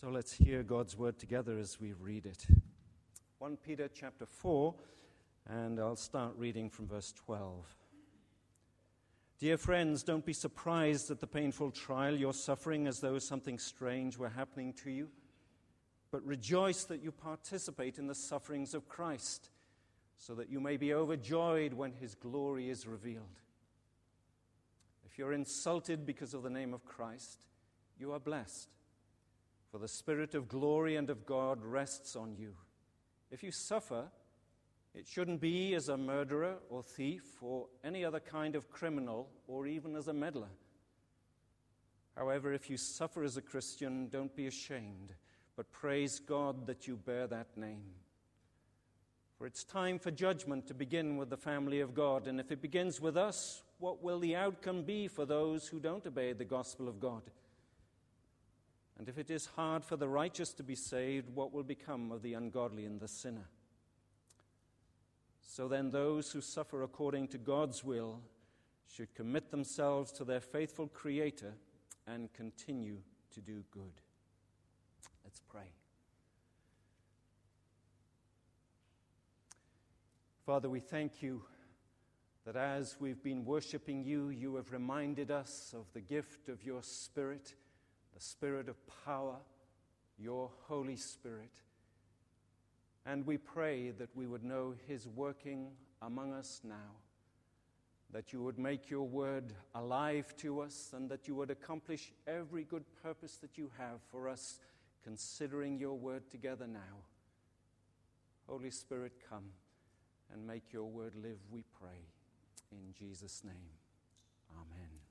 So let's hear God's word together as we read it. 1 Peter chapter 4, and I'll start reading from verse 12. Dear friends, don't be surprised at the painful trial you're suffering as though something strange were happening to you, but rejoice that you participate in the sufferings of Christ, so that you may be overjoyed when his glory is revealed. If you're insulted because of the name of Christ, you are blessed for the Spirit of glory and of God rests on you. If you suffer, it shouldn't be as a murderer or thief or any other kind of criminal or even as a meddler. However, if you suffer as a Christian, don't be ashamed, but praise God that you bear that name. For it's time for judgment to begin with the family of God, and if it begins with us, what will the outcome be for those who don't obey the gospel of God? And if it is hard for the righteous to be saved, what will become of the ungodly and the sinner? So then, those who suffer according to God's will should commit themselves to their faithful Creator and continue to do good. Let's pray. Father, we thank you that as we've been worshiping you, you have reminded us of the gift of your Spirit Spirit of power, your Holy Spirit. And we pray that we would know His working among us now, that you would make your word alive to us, and that you would accomplish every good purpose that you have for us, considering your word together now. Holy Spirit, come and make your word live, we pray. In Jesus' name, amen.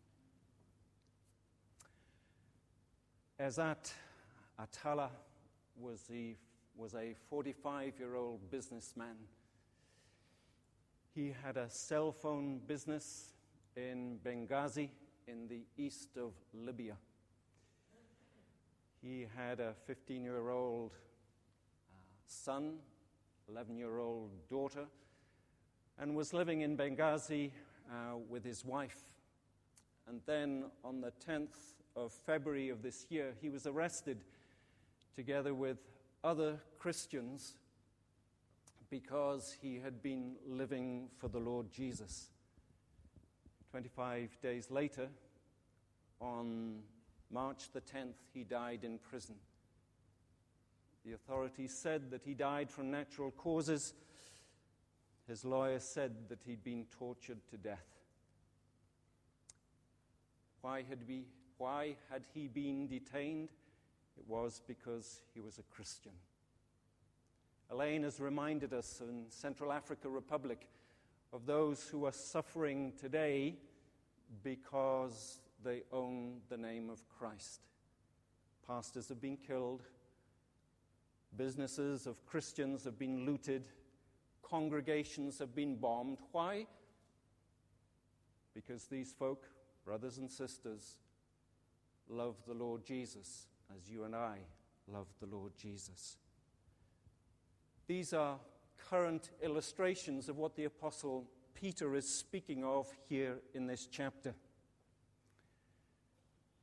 Ezat Atala was, was a 45 year old businessman. He had a cell phone business in Benghazi in the east of Libya. He had a 15 year old uh, son, 11 year old daughter, and was living in Benghazi uh, with his wife. And then on the 10th of February of this year, he was arrested together with other Christians because he had been living for the Lord Jesus. 25 days later, on March the 10th, he died in prison. The authorities said that he died from natural causes. His lawyer said that he'd been tortured to death. Why had he why had he been detained? It was because he was a Christian. Elaine has reminded us in Central Africa Republic of those who are suffering today because they own the name of Christ. Pastors have been killed, businesses of Christians have been looted, congregations have been bombed. Why? Because these folk, brothers and sisters, love the Lord Jesus as you and I love the Lord Jesus. These are current illustrations of what the Apostle Peter is speaking of here in this chapter.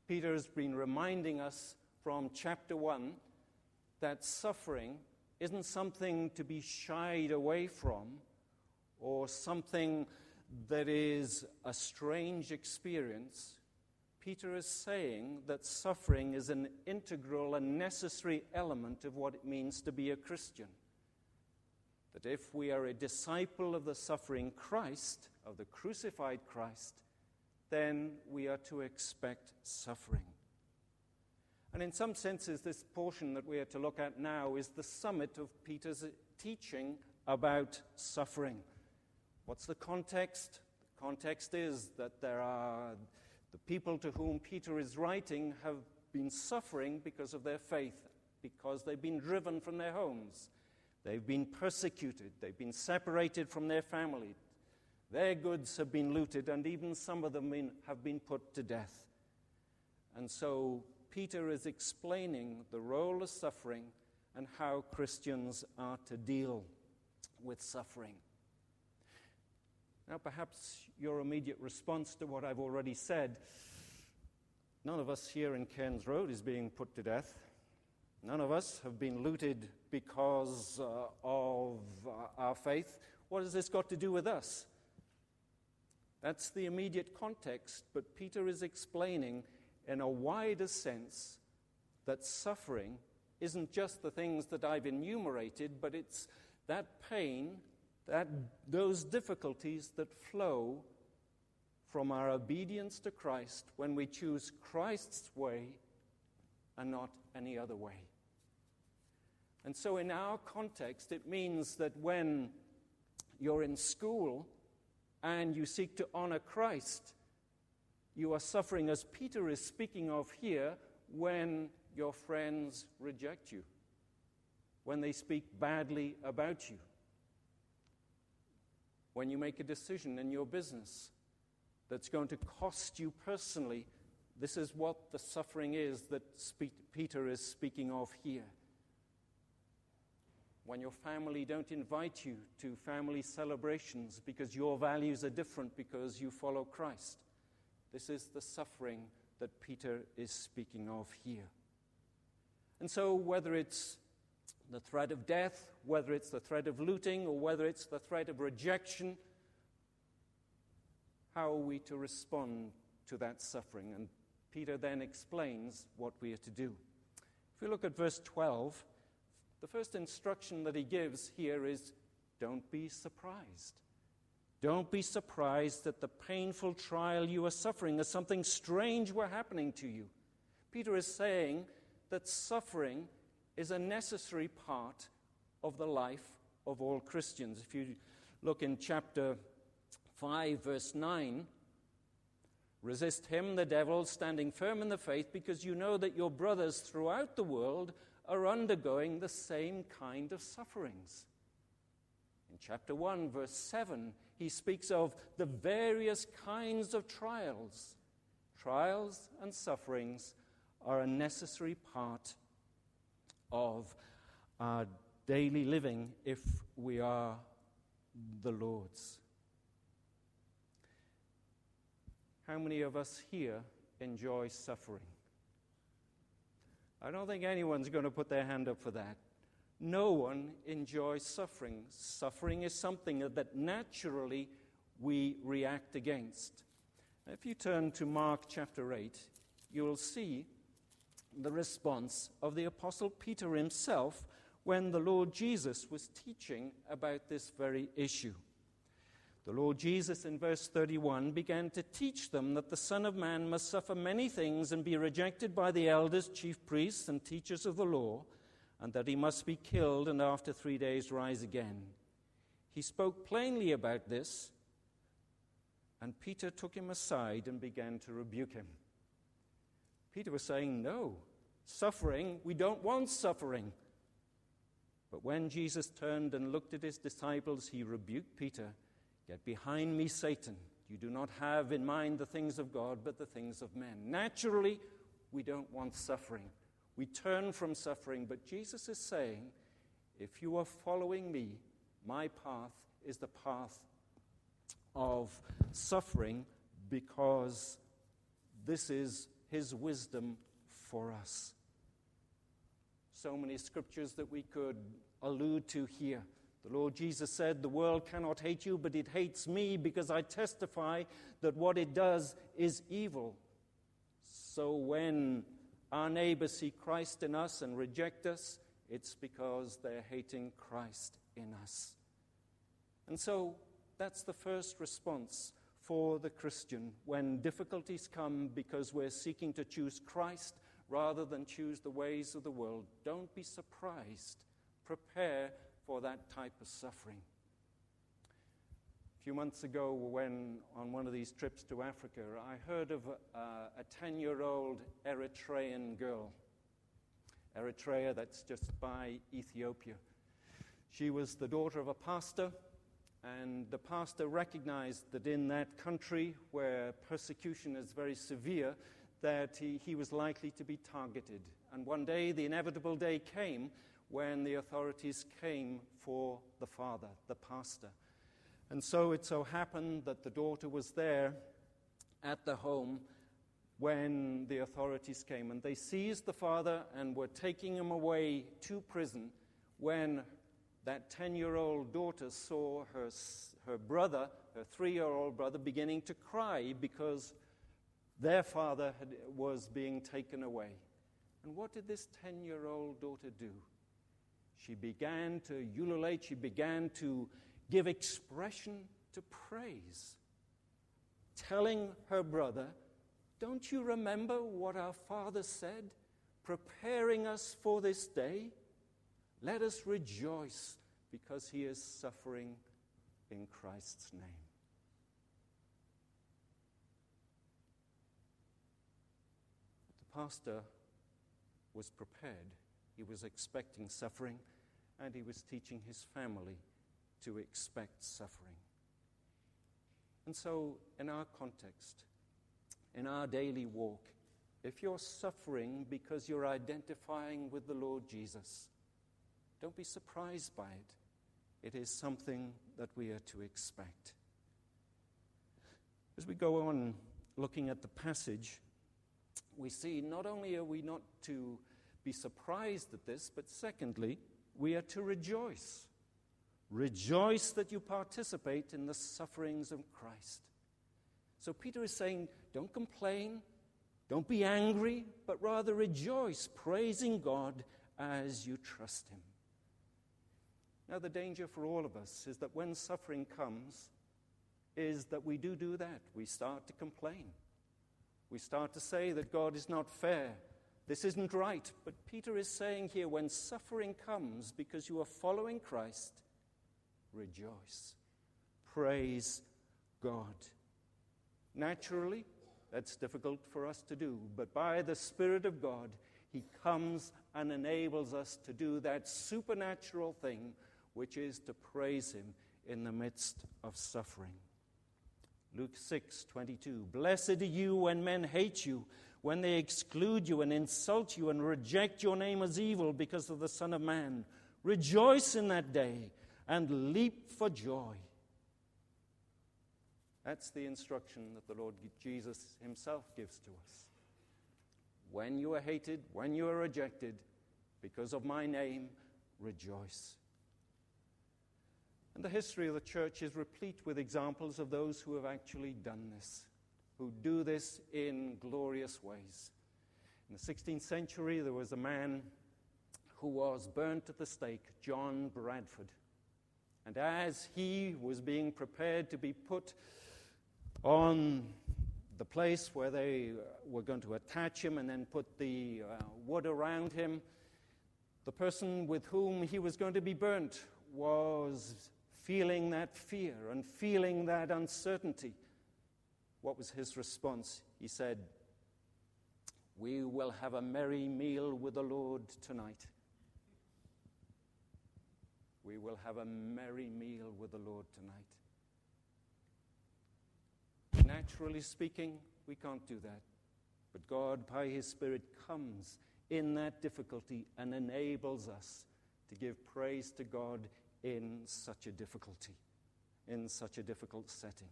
Peter has been reminding us from chapter 1 that suffering isn't something to be shied away from or something that is a strange experience. Peter is saying that suffering is an integral and necessary element of what it means to be a Christian. That if we are a disciple of the suffering Christ, of the crucified Christ, then we are to expect suffering. And in some senses, this portion that we are to look at now is the summit of Peter's teaching about suffering. What's the context? The context is that there are the people to whom Peter is writing have been suffering because of their faith, because they've been driven from their homes. They've been persecuted. They've been separated from their family. Their goods have been looted, and even some of them have been put to death. And so Peter is explaining the role of suffering and how Christians are to deal with suffering. Now, perhaps your immediate response to what I've already said none of us here in Cairns Road is being put to death. None of us have been looted because uh, of uh, our faith. What has this got to do with us? That's the immediate context, but Peter is explaining in a wider sense that suffering isn't just the things that I've enumerated, but it's that pain, that, those difficulties that flow from our obedience to Christ when we choose Christ's way and not any other way. And so, in our context, it means that when you're in school and you seek to honor Christ, you are suffering, as Peter is speaking of here, when your friends reject you, when they speak badly about you, when you make a decision in your business that's going to cost you personally. This is what the suffering is that Peter is speaking of here. When your family don't invite you to family celebrations because your values are different because you follow Christ. This is the suffering that Peter is speaking of here. And so, whether it's the threat of death, whether it's the threat of looting, or whether it's the threat of rejection, how are we to respond to that suffering? And Peter then explains what we are to do. If we look at verse 12, the first instruction that he gives here is don't be surprised. Don't be surprised that the painful trial you are suffering is something strange were happening to you. Peter is saying that suffering is a necessary part of the life of all Christians. If you look in chapter 5, verse 9, resist him, the devil, standing firm in the faith, because you know that your brothers throughout the world are undergoing the same kind of sufferings. In chapter 1, verse 7, he speaks of the various kinds of trials. Trials and sufferings are a necessary part of our daily living if we are the Lord's. How many of us here enjoy suffering? I don't think anyone's going to put their hand up for that. No one enjoys suffering. Suffering is something that naturally we react against. If you turn to Mark chapter 8, you will see the response of the Apostle Peter himself when the Lord Jesus was teaching about this very issue. The Lord Jesus, in verse 31, began to teach them that the Son of Man must suffer many things and be rejected by the elders, chief priests, and teachers of the law, and that he must be killed and after three days rise again. He spoke plainly about this, and Peter took him aside and began to rebuke him. Peter was saying, No, suffering, we don't want suffering. But when Jesus turned and looked at his disciples, he rebuked Peter Get behind me, Satan. You do not have in mind the things of God, but the things of men. Naturally, we don't want suffering. We turn from suffering, but Jesus is saying, if you are following me, my path is the path of suffering because this is his wisdom for us. So many scriptures that we could allude to here. The Lord Jesus said, The world cannot hate you, but it hates me because I testify that what it does is evil. So when our neighbors see Christ in us and reject us, it's because they're hating Christ in us. And so that's the first response for the Christian when difficulties come because we're seeking to choose Christ rather than choose the ways of the world. Don't be surprised. Prepare for that type of suffering. A few months ago, when on one of these trips to Africa, I heard of a 10 year old Eritrean girl. Eritrea, that's just by Ethiopia. She was the daughter of a pastor, and the pastor recognized that in that country where persecution is very severe, that he, he was likely to be targeted. And one day, the inevitable day came when the authorities came for the father, the pastor. And so it so happened that the daughter was there at the home when the authorities came and they seized the father and were taking him away to prison when that 10 year old daughter saw her, her brother, her three year old brother, beginning to cry because their father had, was being taken away. And what did this 10 year old daughter do? She began to ululate, she began to give expression to praise, telling her brother, Don't you remember what our father said, preparing us for this day? Let us rejoice because he is suffering in Christ's name. The pastor was prepared. He was expecting suffering, and he was teaching his family to expect suffering. And so, in our context, in our daily walk, if you're suffering because you're identifying with the Lord Jesus, don't be surprised by it. It is something that we are to expect. As we go on looking at the passage, we see not only are we not to be surprised at this, but secondly, we are to rejoice. Rejoice that you participate in the sufferings of Christ. So Peter is saying, don't complain, don't be angry, but rather rejoice, praising God as you trust Him. Now, the danger for all of us is that when suffering comes, is that we do do that. We start to complain. We start to say that God is not fair. This isn't right. But Peter is saying here when suffering comes because you are following Christ, rejoice. Praise God. Naturally, that's difficult for us to do, but by the Spirit of God, He comes and enables us to do that supernatural thing, which is to praise Him in the midst of suffering. Luke 6 22. Blessed are you when men hate you, when they exclude you and insult you and reject your name as evil because of the Son of Man. Rejoice in that day and leap for joy. That's the instruction that the Lord Jesus Himself gives to us. When you are hated, when you are rejected, because of my name, rejoice. And the history of the church is replete with examples of those who have actually done this, who do this in glorious ways. In the 16th century, there was a man who was burnt at the stake, John Bradford. And as he was being prepared to be put on the place where they were going to attach him and then put the uh, wood around him, the person with whom he was going to be burnt was feeling that fear and feeling that uncertainty. What was his response? He said, We will have a merry meal with the Lord tonight. We will have a merry meal with the Lord tonight. Naturally speaking, we can't do that. But God, by His Spirit, comes in that difficulty and enables us to give praise to God in such a difficulty, in such a difficult setting.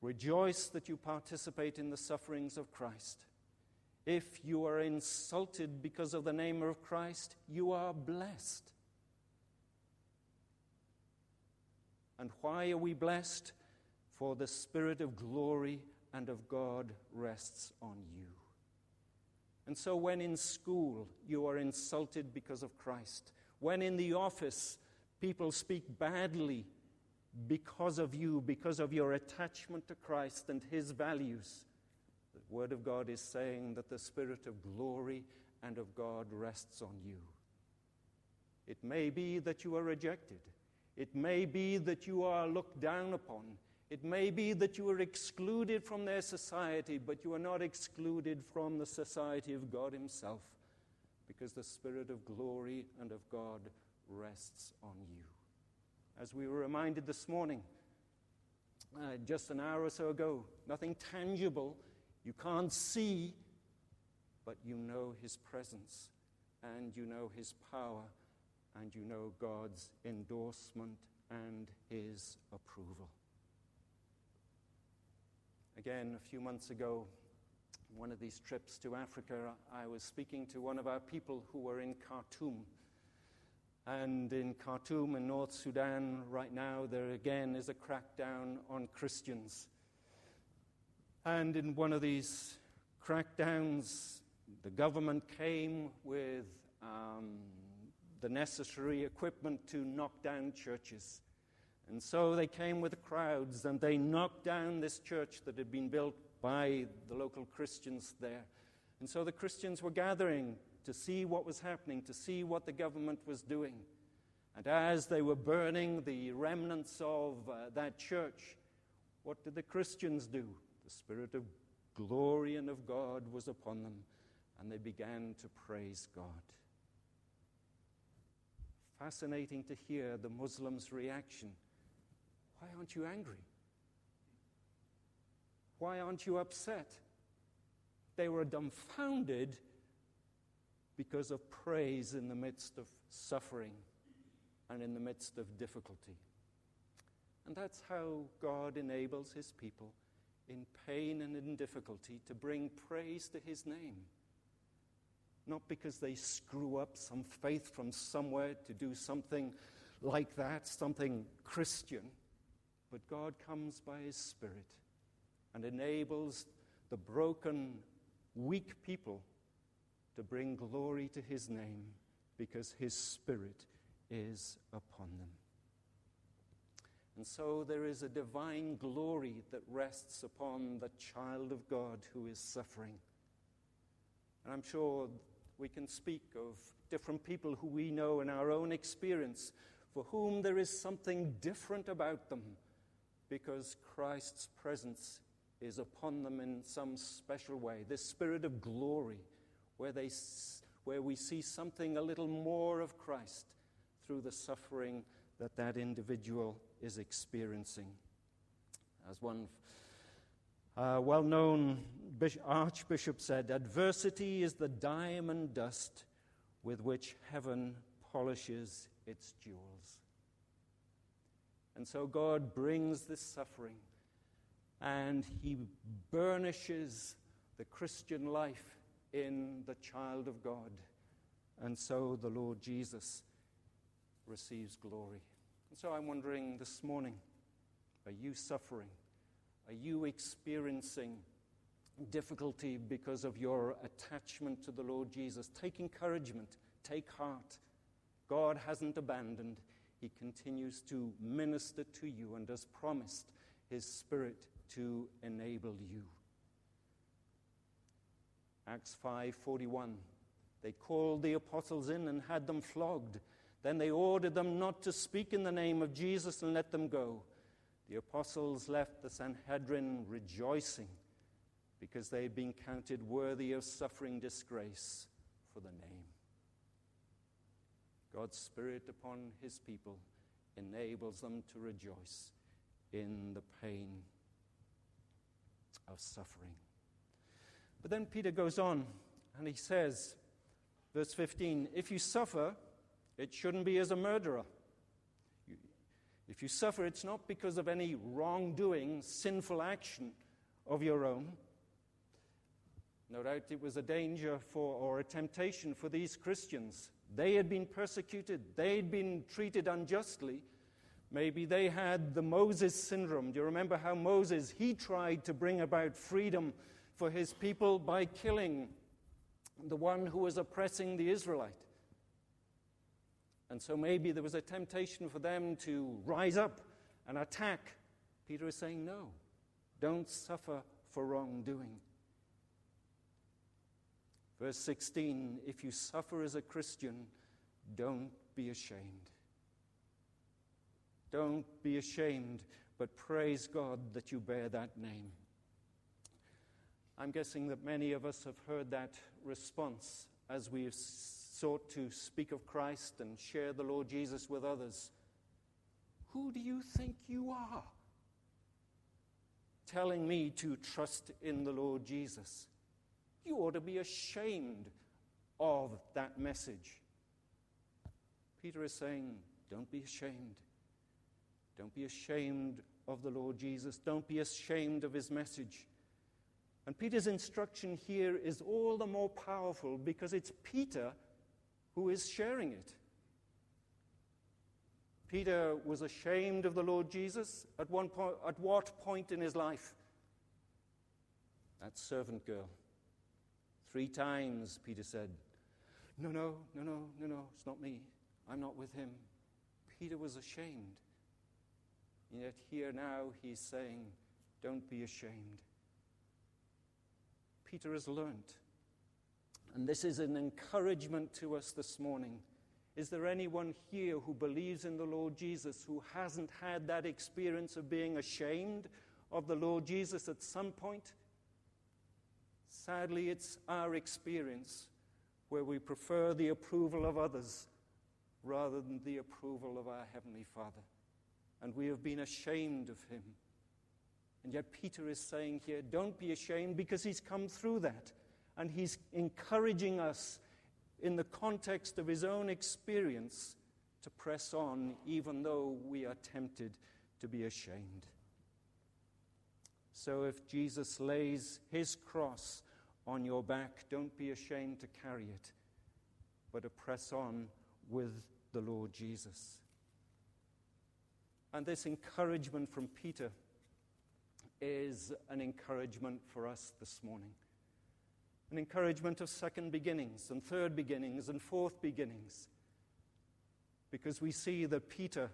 Rejoice that you participate in the sufferings of Christ. If you are insulted because of the name of Christ, you are blessed. And why are we blessed? For the Spirit of glory and of God rests on you. And so, when in school you are insulted because of Christ, when in the office people speak badly because of you, because of your attachment to Christ and His values, the Word of God is saying that the Spirit of glory and of God rests on you. It may be that you are rejected. It may be that you are looked down upon. It may be that you are excluded from their society, but you are not excluded from the society of God Himself because the Spirit of glory and of God rests on you. As we were reminded this morning, uh, just an hour or so ago, nothing tangible, you can't see, but you know His presence and you know His power and you know God's endorsement and His approval. Again, a few months ago, one of these trips to Africa, I was speaking to one of our people who were in Khartoum. And in Khartoum, in North Sudan, right now, there again is a crackdown on Christians. And in one of these crackdowns, the government came with um, the necessary equipment to knock down churches. And so they came with the crowds and they knocked down this church that had been built by the local Christians there. And so the Christians were gathering to see what was happening, to see what the government was doing. And as they were burning the remnants of uh, that church, what did the Christians do? The Spirit of glory and of God was upon them, and they began to praise God. Fascinating to hear the Muslims' reaction. Why aren't you angry? Why aren't you upset? They were dumbfounded because of praise in the midst of suffering and in the midst of difficulty. And that's how God enables his people in pain and in difficulty to bring praise to his name. Not because they screw up some faith from somewhere to do something like that, something Christian, but God comes by his Spirit and enables the broken, weak people to bring glory to his name because his Spirit is upon them. And so there is a divine glory that rests upon the child of God who is suffering. And I'm sure we can speak of different people who we know in our own experience for whom there is something different about them because Christ's presence is upon them in some special way. This spirit of glory, where, they, where we see something a little more of Christ through the suffering that that individual is experiencing. As one uh, well known archbishop said, adversity is the diamond dust with which heaven polishes its jewels. And so God brings this suffering and he burnishes the Christian life in the child of God. And so the Lord Jesus receives glory. And so I'm wondering this morning are you suffering? Are you experiencing difficulty because of your attachment to the Lord Jesus? Take encouragement, take heart. God hasn't abandoned, He continues to minister to you and has promised His Spirit to enable you. Acts 5:41 They called the apostles in and had them flogged then they ordered them not to speak in the name of Jesus and let them go. The apostles left the Sanhedrin rejoicing because they had been counted worthy of suffering disgrace for the name. God's Spirit upon his people enables them to rejoice in the pain of suffering. But then Peter goes on and he says, verse 15, if you suffer, it shouldn't be as a murderer. If you suffer, it's not because of any wrongdoing, sinful action of your own. No doubt it was a danger for, or a temptation for these Christians. They had been persecuted, they'd been treated unjustly. Maybe they had the Moses syndrome. Do you remember how Moses, he tried to bring about freedom for his people by killing the one who was oppressing the Israelite? And so maybe there was a temptation for them to rise up and attack. Peter is saying, no, don't suffer for wrongdoing. Verse 16 if you suffer as a Christian, don't be ashamed. Don't be ashamed, but praise God that you bear that name. I'm guessing that many of us have heard that response as we've sought to speak of Christ and share the Lord Jesus with others. Who do you think you are? Telling me to trust in the Lord Jesus. You ought to be ashamed of that message. Peter is saying, Don't be ashamed. Don't be ashamed of the Lord Jesus. Don't be ashamed of his message. And Peter's instruction here is all the more powerful because it's Peter who is sharing it. Peter was ashamed of the Lord Jesus at, one point, at what point in his life? That servant girl. Three times Peter said, No, no, no, no, no, no, it's not me. I'm not with him. Peter was ashamed. And yet here now he's saying, Don't be ashamed. Peter has learnt. And this is an encouragement to us this morning. Is there anyone here who believes in the Lord Jesus who hasn't had that experience of being ashamed of the Lord Jesus at some point? Sadly, it's our experience where we prefer the approval of others rather than the approval of our Heavenly Father. And we have been ashamed of Him. And yet, Peter is saying here, don't be ashamed because he's come through that. And he's encouraging us in the context of his own experience to press on, even though we are tempted to be ashamed. So, if Jesus lays his cross on your back, don't be ashamed to carry it, but to press on with the Lord Jesus. And this encouragement from Peter is an encouragement for us this morning. An encouragement of second beginnings and third beginnings and fourth beginnings. Because we see that Peter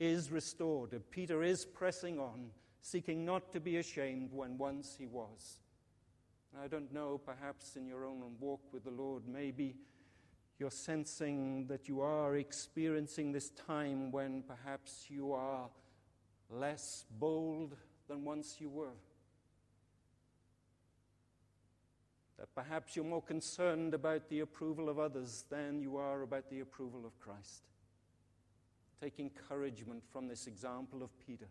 is restored, that Peter is pressing on, seeking not to be ashamed when once he was. I don't know, perhaps in your own walk with the Lord, maybe you're sensing that you are experiencing this time when perhaps you are less bold than once you were. That perhaps you're more concerned about the approval of others than you are about the approval of Christ. Take encouragement from this example of Peter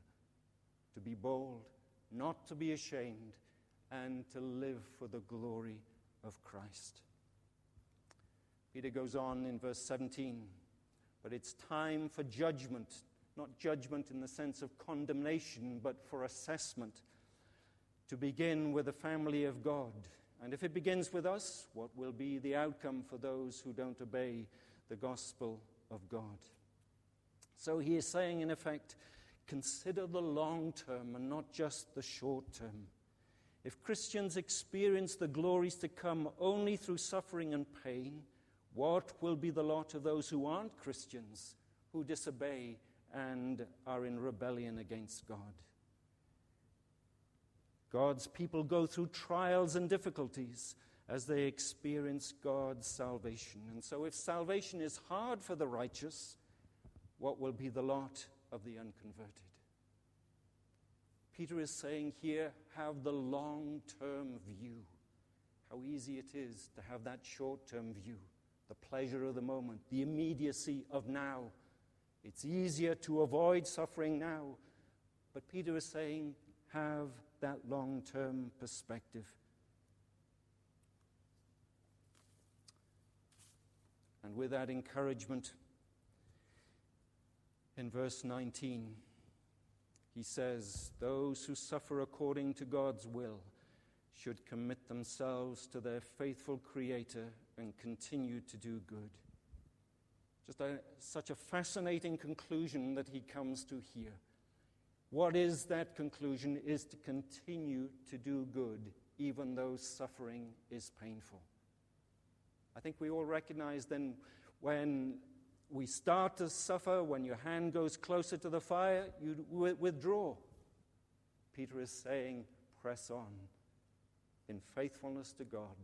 to be bold, not to be ashamed, and to live for the glory of Christ. Peter goes on in verse 17, but it's time for judgment not judgment in the sense of condemnation, but for assessment, to begin with the family of God. And if it begins with us, what will be the outcome for those who don't obey the gospel of God? So he is saying, in effect, consider the long term and not just the short term. If Christians experience the glories to come only through suffering and pain, what will be the lot of those who aren't Christians, who disobey and are in rebellion against God. God's people go through trials and difficulties as they experience God's salvation. And so, if salvation is hard for the righteous, what will be the lot of the unconverted? Peter is saying here have the long term view. How easy it is to have that short term view, the pleasure of the moment, the immediacy of now it's easier to avoid suffering now. But Peter is saying, have that long term perspective. And with that encouragement, in verse 19, he says, Those who suffer according to God's will should commit themselves to their faithful Creator and continue to do good. Just a, such a fascinating conclusion that he comes to here. What is that conclusion? Is to continue to do good, even though suffering is painful. I think we all recognize then when we start to suffer, when your hand goes closer to the fire, you withdraw. Peter is saying, press on in faithfulness to God,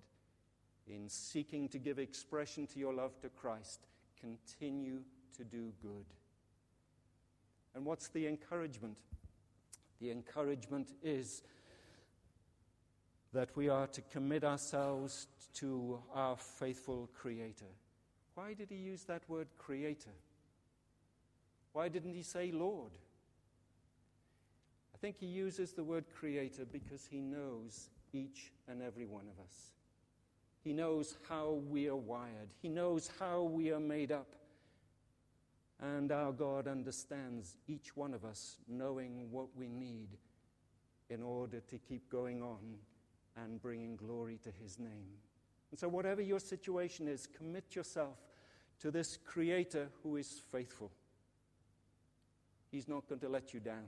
in seeking to give expression to your love to Christ continue to do good. And what's the encouragement? The encouragement is that we are to commit ourselves to our faithful Creator. Why did he use that word Creator? Why didn't he say Lord? I think he uses the word Creator because he knows each and every one of us. He knows how we are wired, He knows how we are made up. And our God understands each one of us, knowing what we need in order to keep going on and bringing glory to his name. And so, whatever your situation is, commit yourself to this Creator who is faithful. He's not going to let you down.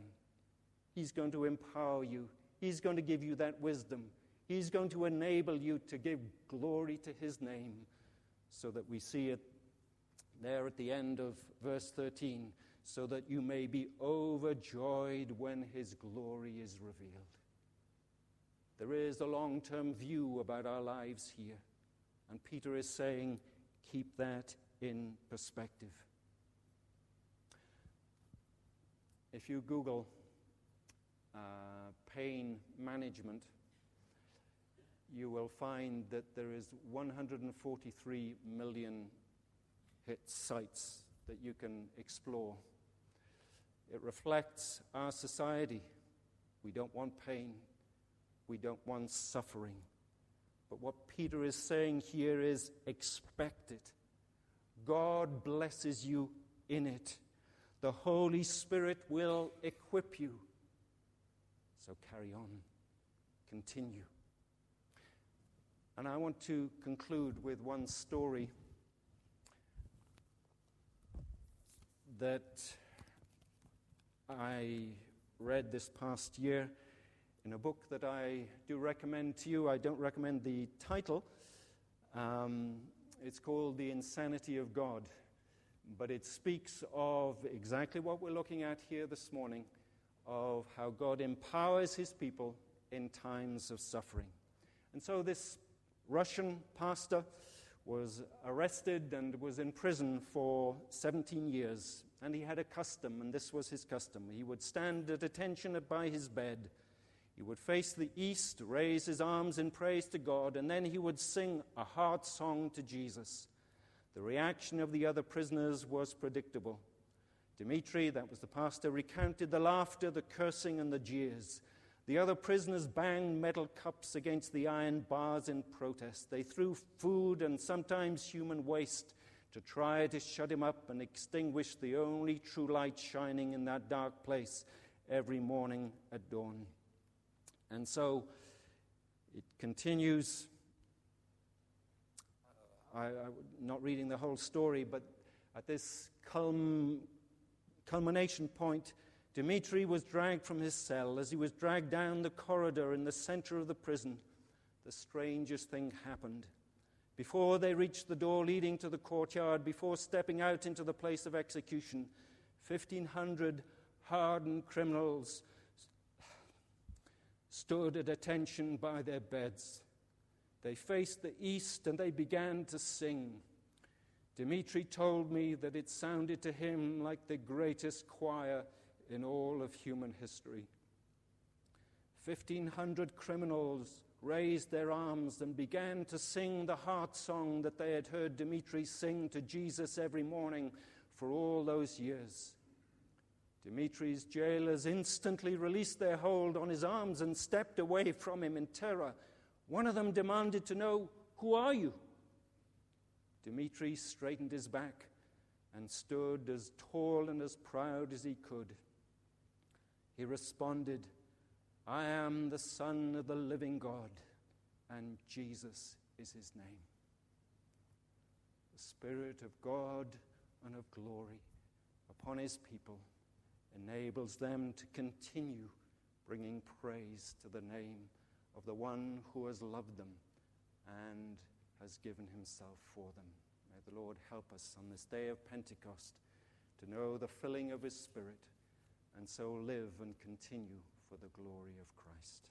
He's going to empower you. He's going to give you that wisdom. He's going to enable you to give glory to His name so that we see it there at the end of verse 13 so that you may be overjoyed when His glory is revealed. There is a long term view about our lives here. And Peter is saying, keep that in perspective. If you Google uh, pain management, you will find that there is 143 million hit sites that you can explore. It reflects our society. We don't want pain. We don't want suffering. But what Peter is saying here is expect it. God blesses you in it. The Holy Spirit will equip you. So carry on, continue. And I want to conclude with one story that I read this past year in a book that I do recommend to you. I don't recommend the title. Um, it's called The Insanity of God, but it speaks of exactly what we're looking at here this morning of how God empowers his people in times of suffering. And so this Russian pastor was arrested and was in prison for 17 years. And he had a custom, and this was his custom. He would stand at attention by his bed he would face the east, raise his arms in praise to God, and then he would sing a heart song to Jesus. The reaction of the other prisoners was predictable. Dmitri, that was the pastor, recounted the laughter, the cursing, and the jeers. The other prisoners banged metal cups against the iron bars in protest. They threw food and sometimes human waste to try to shut him up and extinguish the only true light shining in that dark place every morning at dawn. And so it continues. I, am not reading the whole story, but at this culm, culmination point, Dmitri was dragged from his cell. As he was dragged down the corridor in the center of the prison, the strangest thing happened. Before they reached the door leading to the courtyard, before stepping out into the place of execution, 1,500 hardened criminals stood at attention by their beds. They faced the east and they began to sing. Dmitri told me that it sounded to him like the greatest choir in all of human history. 1,500 criminals raised their arms and began to sing the heart song that they had heard Dmitri sing to Jesus every morning for all those years. Dmitri's jailers instantly released their hold on his arms and stepped away from him in terror. One of them demanded to know, Who are you? Dimitri straightened his back and stood as tall and as proud as he could. He responded, I am the Son of the living God, and Jesus is his name. The Spirit of God and of glory upon his people enables them to continue bringing praise to the name of the one who has loved them and has given himself for them. May the Lord help us on this day of Pentecost to know the filling of his Spirit and so live and continue for the glory of Christ.